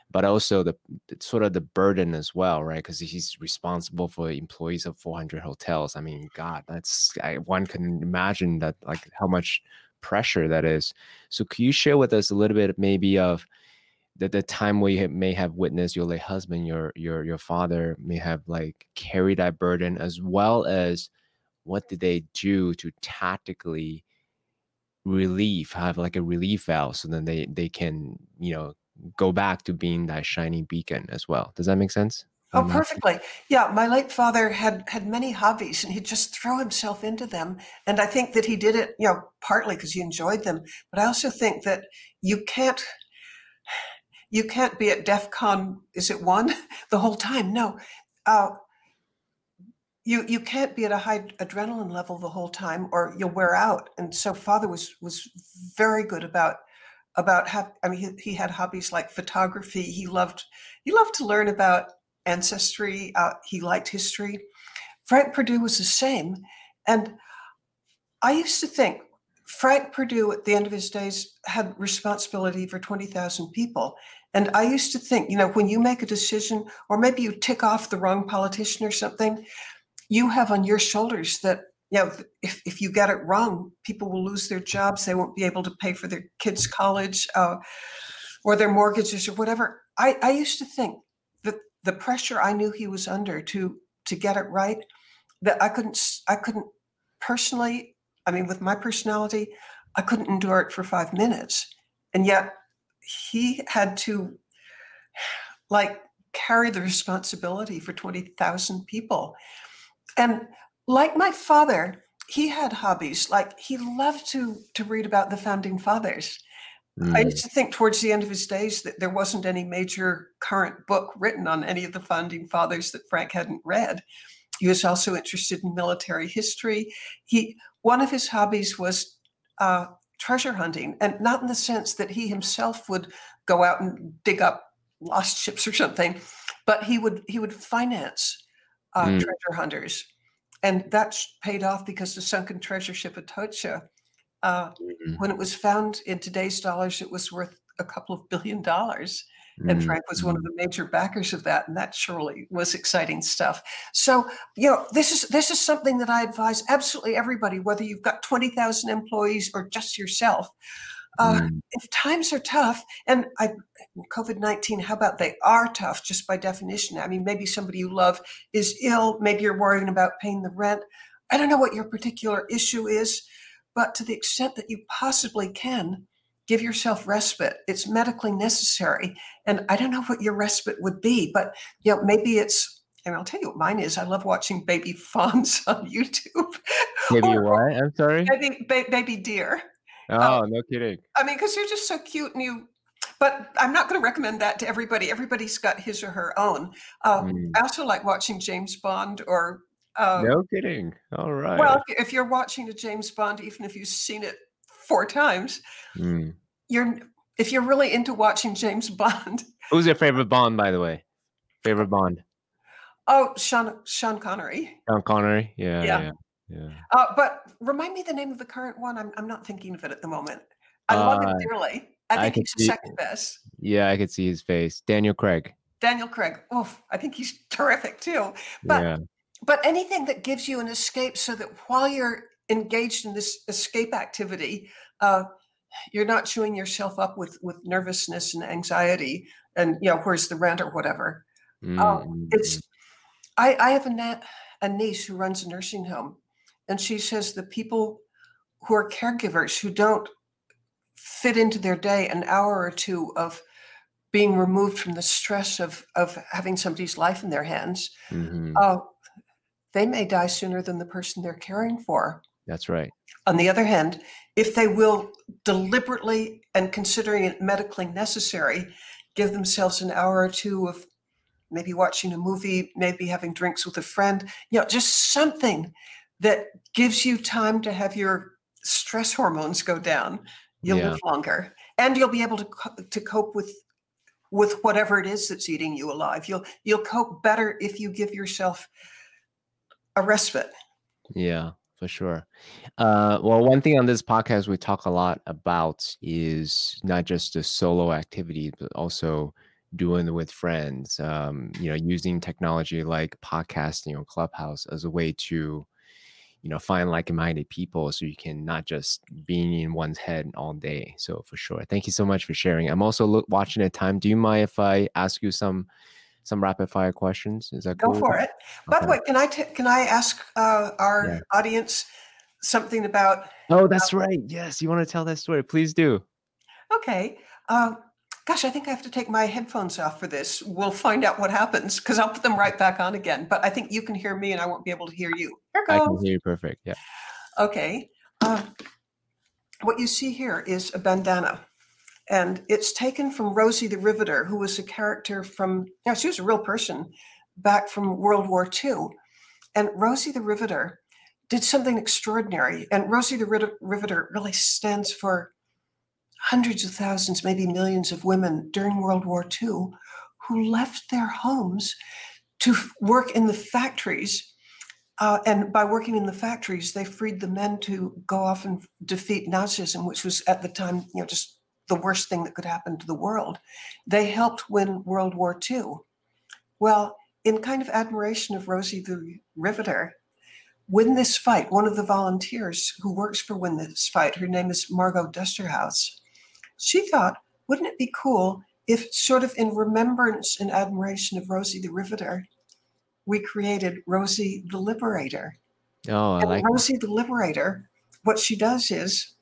but also the, sort of the burden as well right? Because he's responsible for employees of 400 hotels. I mean god that's I, one can imagine that like how much pressure that is. So could you share with us a little bit maybe of the, the time where you may have witnessed your late husband your your your father may have like carried that burden as well as what did they do to tactically relief have like a relief valve so then they they can you know go back to being that shiny beacon as well. Does that make sense? Oh perfectly. Yeah my late father had had many hobbies and he'd just throw himself into them and i think that he did it you know partly because he enjoyed them but i also think that you can't you can't be at def con is it one? The whole time no. Uh, you you can't be at a high adrenaline level the whole time or you'll wear out. And so father was was very good about about how i mean he, he had hobbies like photography. He loved he loved to learn about ancestry. Uh, he liked history. Frank perdue was the same. And i used to think frank perdue at the end of his days had responsibility for 20000 people. And i used to think you know when you make a decision or maybe you tick off the wrong politician or something you have on your shoulders that you know if, if you get it wrong people will lose their jobs they won't be able to pay for their kids college uh, or their mortgages or whatever. I, I used to think that the pressure i knew he was under to to get it right that i couldn't i couldn't personally i mean with my personality i couldn't endure it for five minutes. And yet he had to like carry the responsibility for 20000 people and like my father, he had hobbies. Like he loved to to read about the founding fathers. Mm. I used to think towards the end of his days that there wasn't any major current book written on any of the founding fathers that Frank hadn't read. He was also interested in military history. He one of his hobbies was uh, treasure hunting, and not in the sense that he himself would go out and dig up lost ships or something, but he would he would finance uh, mm. treasure hunters. And that's paid off because the sunken treasure ship Atocha, uh, mm-hmm. when it was found in today's dollars, it was worth a couple of billion dollars. Mm-hmm. And Frank was one of the major backers of that, and that surely was exciting stuff. So, you know, this is this is something that I advise absolutely everybody, whether you've got twenty thousand employees or just yourself. Uh, mm. If times are tough, and I, COVID 19, how about they are tough just by definition? I mean, maybe somebody you love is ill, maybe you're worrying about paying the rent. I don't know what your particular issue is, but to the extent that you possibly can, give yourself respite. It's medically necessary. And I don't know what your respite would be, but you know, maybe it's and I'll tell you what mine is. I love watching baby fawns on YouTube. Baby or, what? I'm sorry. Baby, ba- baby deer. Oh, um, no kidding. I mean, because you're just so cute and you, but I'm not going to recommend that to everybody. Everybody's got his or her own. Um, mm. I also like watching James Bond or. Um, no kidding. All right. Well, if you're watching a James Bond, even if you've seen it four times, mm. you're if you're really into watching James Bond. Who's your favorite Bond, by the way? Favorite Bond? Oh, Sean Sean Connery. Sean Connery. Yeah. Yeah. yeah. Yeah. Uh, but remind me the name of the current one. I'm, I'm not thinking of it at the moment. I love it him dearly. I think I he's see, second best. Yeah, I could see his face. Daniel Craig. Daniel Craig. Oh, I think he's terrific too. But yeah. but anything that gives you an escape so that while you're engaged in this escape activity, uh, you're not chewing yourself up with with nervousness and anxiety and you know where's the rent or whatever. Mm-hmm. Um, it's mm. I, I have a, na- a niece who runs a nursing home And she says the people who are caregivers who don't fit into their day an hour or two of being removed from the stress of, of having somebody's life in their hands, Mhm. uh, they may die sooner than the person they're caring for. That's right. On the other hand, if they will deliberately and considering it medically necessary, give themselves an hour or two of maybe watching a movie, maybe having drinks with a friend, you know, just something that gives you time to have your stress hormones go down, you'll Yeah. live longer. And you'll be able to co- to cope with with whatever it is that's eating you alive. You'll you'll cope better if you give yourself a respite. Yeah, for sure. Uh, well, one thing on this podcast we talk a lot about is not just the solo activity, but also doing it with friends. Um, you know, using technology like podcasting or Clubhouse as a way to, you know, find like-minded people, so you can not just being in one's head all day. So for sure, thank you so much for sharing. I'm also look, watching the time. Do you mind if I ask you some some rapid fire questions? Is that Go cool? for it. By the way, can I t- can I ask uh, our Yeah. audience something about? Oh, that's right. Yes, you want to tell that story? Please do. Okay, uh, gosh, I think I have to take my headphones off for this. We'll find out what happens because I'll put them right back on again. But I think you can hear me, and I won't be able to hear you. Here goes. I can hear you perfect. Yeah. Okay. Uh, what you see here is a bandana, and it's taken from Rosie the Riveter, who was a character from, yeah, she was a real person back from World War II. And Rosie the Riveter did something extraordinary. And Rosie the Riveter really stands for hundreds of thousands, maybe millions of women during World War II who left their homes to work in the factories uh, and by working in the factories, they freed the men to go off and defeat Nazism, which was at the time, you know, just the worst thing that could happen to the world. They helped win World War II. Well, in kind of admiration of Rosie the Riveter, Win This Fight, one of the volunteers who works for Win This Fight, her name is Margot Dusterhouse, she thought, wouldn't it be cool if, sort of in remembrance and admiration of Rosie the Riveter, we created Rosie the Liberator. Oh, I And like. Rosie the Liberator, what she does is,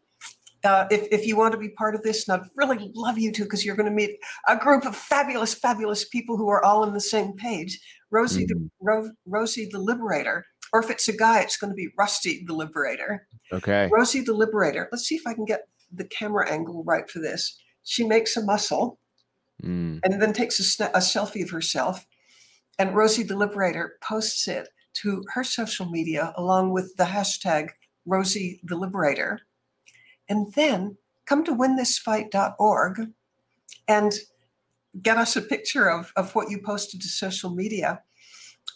uh, if, if you want to be part of this, and I'd really love you to, because you're going to meet a group of fabulous, fabulous people who are all on the same page. Rosie, the, Mhm. Ro- Rosie the Liberator, or if it's a guy, it's going to be Rusty the Liberator. Okay. Rosie the Liberator. Let's see if I can get the camera angle right for this. She makes a muscle Mm, and then takes a, sna- a selfie of herself. And Rosie the Liberator posts it to her social media along with the hashtag Rosie the Liberator. And then come to winthisfight.org and get us a picture of, of what you posted to social media.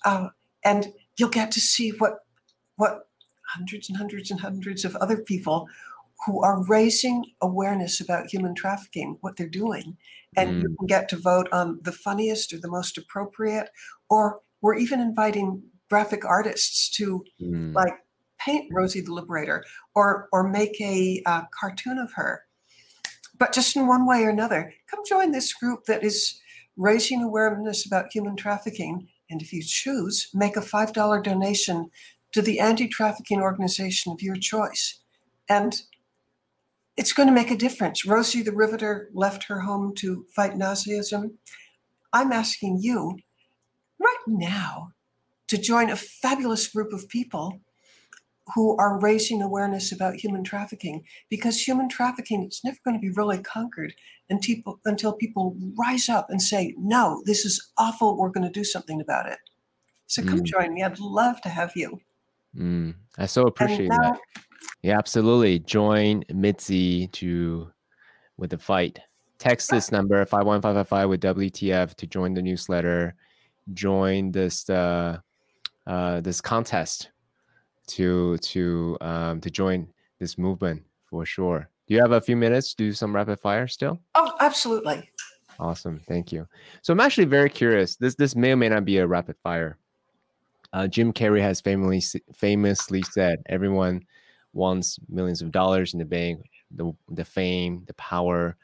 Uh, and you'll get to see what, what hundreds and hundreds and hundreds of other people who are raising awareness about human trafficking, what they're doing and you can get to vote on the funniest or the most appropriate or we're even inviting graphic artists to mm. like paint rosie the liberator or or make a uh, cartoon of her. But just in one way or another come join this group that is raising awareness about human trafficking and if you choose make a $5 donation to the anti-trafficking organization of your choice. And it's going to make a difference. Rosie the Riveter left her home to fight Nazism. I'm asking you right now to join a fabulous group of people who are raising awareness about human trafficking because human trafficking is never going to be really conquered until people, rise up and say, no, this is awful. We're going to do something about it. So come Mm. join me. I'd love to have you. Mm. I so appreciate now, that. Yeah, absolutely. Join Mitzi to with the fight. Text this number 51555 with WTF to join the newsletter. Join this uh, uh, this contest to to um, to join this movement for sure. Do you have a few minutes to do some rapid fire still? oh, absolutely. Awesome, thank you. So I'm actually very curious. This this may or may not be a rapid fire. Uh, Jim Carrey has famously famously said, "Everyone wants millions of dollars in the bank, the the fame, the power,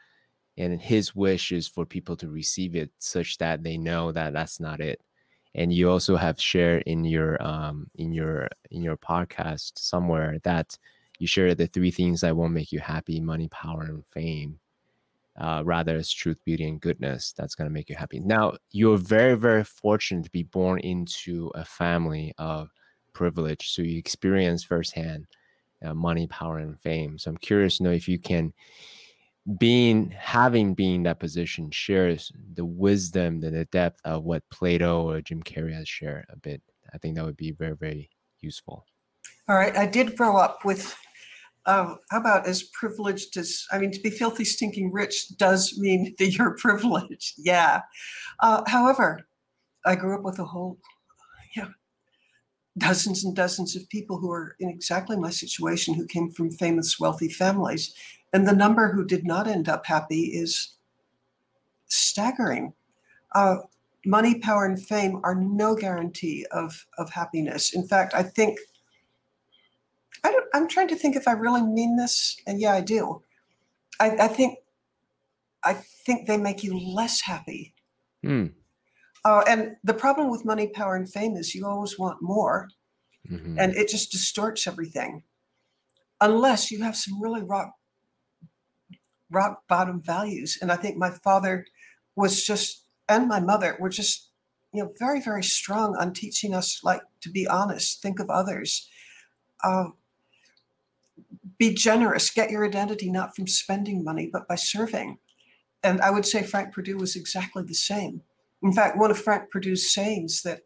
and his wish is for people to receive it, such that they know that that's not it, and you also have shared in your um in your in your podcast somewhere that you share the three things that won't make you happy: money, power, and fame. Uh, rather, it's truth, beauty, and goodness that's going to make you happy. Now, you're very, very fortunate to be born into a family of privilege, so you experience firsthand uh, money, power, and fame. So I'm curious to know if you can, being having been that position, shares the wisdom and the depth of what Plato or Jim Carrey has shared a bit. I think that would be very, very useful. All right. I did grow up with, uh, how about as privileged as, I mean, to be filthy, stinking rich does mean that you're privileged. Yeah. Uh, however, I grew up with a whole, dozens and dozens of people who are in exactly my situation who came from famous, wealthy families. And the number who did not end up happy is staggering. Uh, money, power, and fame are no guarantee of, of happiness. In fact, I think, I don't, I'm trying to think if I really mean this. And yeah, I do. I, I think, I think they make you less happy. Hmm. Uh, and the problem with money, power, and fame is you always want more, Mhm. and it just distorts everything. Unless you have some really rock rock bottom values. And I think my father was just, and my mother were just, you know, very very strong on teaching us like to be honest, think of others, uh, be generous, get your identity not from spending money but by serving. And I would say Frank Perdue was exactly the same. In fact, one of Frank Perdue's sayings that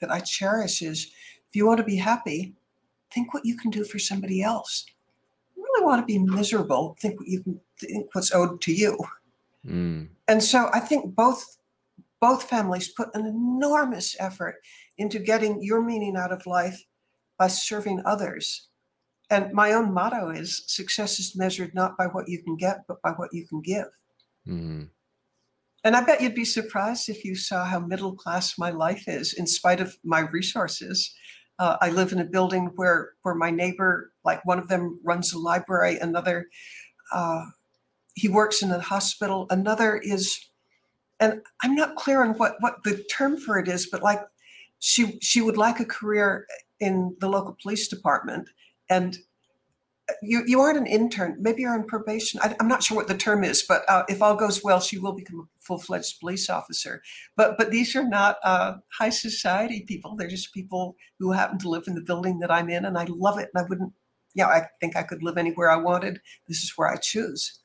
that I cherish is if you want to be happy, think what you can do for somebody else. If you really want to be miserable, think what you can think what's owed to you. Mm. And so I think both both families put an enormous effort into getting your meaning out of life by serving others. And my own motto is success is measured not by what you can get, but by what you can give. Mm. And I bet you'd be surprised if you saw how middle class my life is, in spite of my resources. Uh, I live in a building where where my neighbor, like one of them, runs a library. Another, uh, he works in a hospital. Another is, and I'm not clear on what what the term for it is, but like she she would like a career in the local police department, and you you aren't an intern. Maybe you're on probation. I, am not sure what the term is, but uh, if all goes well, she will become a full fledged police officer. But but these are not uh, high society people. They're just people who happen to live in the building that I'm in, and I love it. And I wouldn't. Yeah, I think I could live anywhere I wanted. This is where I choose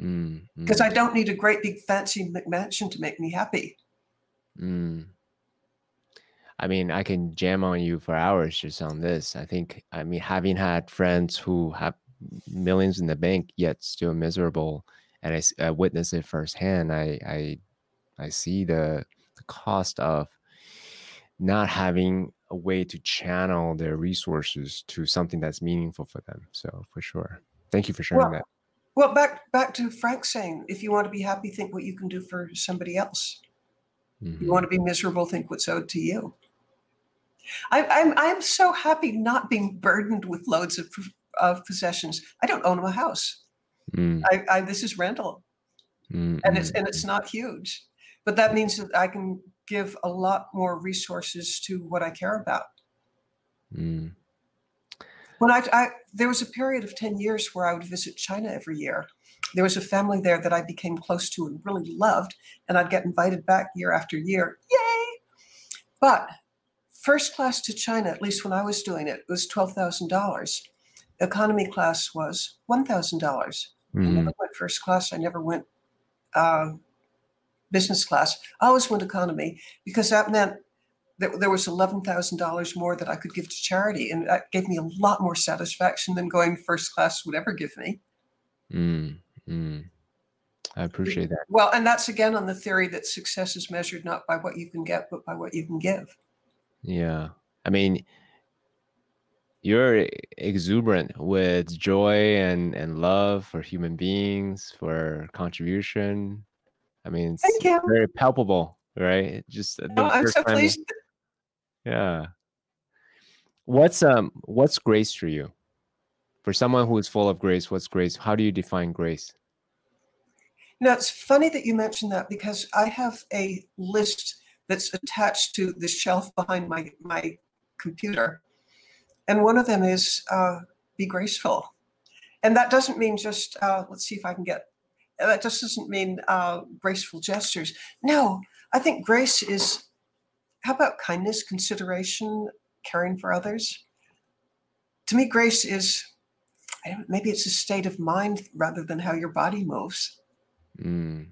Mm. because mm, I don't need a great big fancy McMansion to make me happy. mm. I mean, I can jam on you for hours just on this. I think, I mean, having had friends who have millions in the bank yet still miserable, and I witness it firsthand. I, I, I see the, the cost of not having a way to channel their resources to something that's meaningful for them. So, for sure, thank you for sharing Well, that. Well, back back to Frank saying, if you want to be happy, think what you can do for somebody else. Mhm. You want to be miserable, think what's owed to you. I, I'm I'm so happy not being burdened with loads of of possessions. I don't own a house. Mm, I, I this is rental, mm, and it's mm, and it's not huge, but that means that I can give a lot more resources to what I care about. mm, When I, I there was a period of ten years where I would visit China every year. There was a family there that I became close to and really loved, and I'd get invited back year after year. Yay! But first class to China, at least when I was doing it, was twelve thousand dollars. Economy class was one thousand dollars. I mm. never went first class. I never went uh, business class. I always went economy because that meant that there was eleven thousand dollars more that I could give to charity, and that gave me a lot more satisfaction than going first class would ever give me. Mm, mm. I appreciate that. Well, and that's again on the theory that success is measured not by what you can get, but by what you can give. Yeah. I mean, you're exuberant with joy and and love for human beings, for contribution. I mean, it's Thank you. very palpable, right? Just uh, No, I'm so time- pleased. Yeah. What's um what's grace for you? For someone who is full of grace, what's grace? How do you define grace? Now, it's funny that you mentioned that because I have a list that's attached to the shelf behind my my computer, and one of them is uh, be graceful, and that doesn't mean just uh, let's see if I can get. That just doesn't mean uh, graceful gestures. No, I think grace is. How about kindness, consideration, caring for others? To me, grace is maybe it's a state of mind rather than how your body moves. Mm.